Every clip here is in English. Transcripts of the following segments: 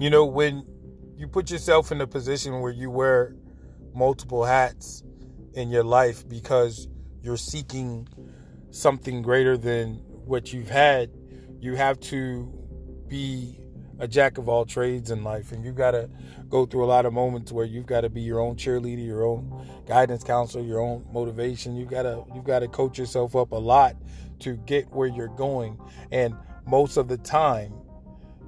You know, when you put yourself in a position where you wear multiple hats in your life because you're seeking something greater than what you've had, you have to be a jack of all trades in life. And you've got to go through a lot of moments where you've got to be your own cheerleader your own guidance counselor your own motivation. You've got to you've got to coach yourself up a lot to get where you're going. And most of the time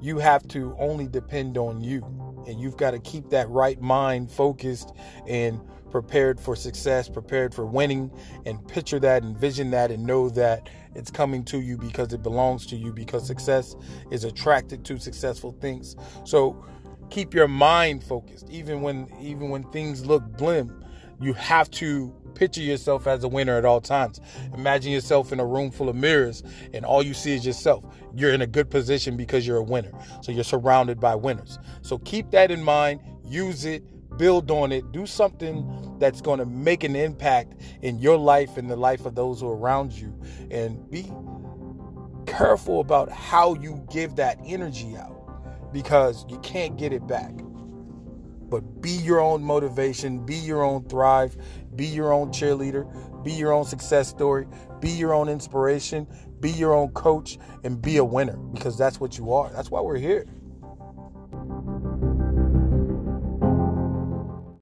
you have to only depend on you and you've got to keep that right mind focused and prepared for success, prepared for winning, and picture that, envision that, and know that it's coming to you because it belongs to you, because success is attracted to successful things. So keep your mind focused, even when even when things look blim. You have to picture yourself as a winner at all times. Imagine yourself in a room full of mirrors and all you see is yourself. You're in a good position because you're a winner. So you're surrounded by winners. So keep that in mind, use it, build on it, do something that's going to make an impact in your life and the life of those who are around you. And be careful about how you give that energy out because you can't get it back. But be your own motivation, be your own thrive, be your own cheerleader, be your own success story, be your own inspiration, be your own coach, and be a winner because that's what you are. That's why we're here.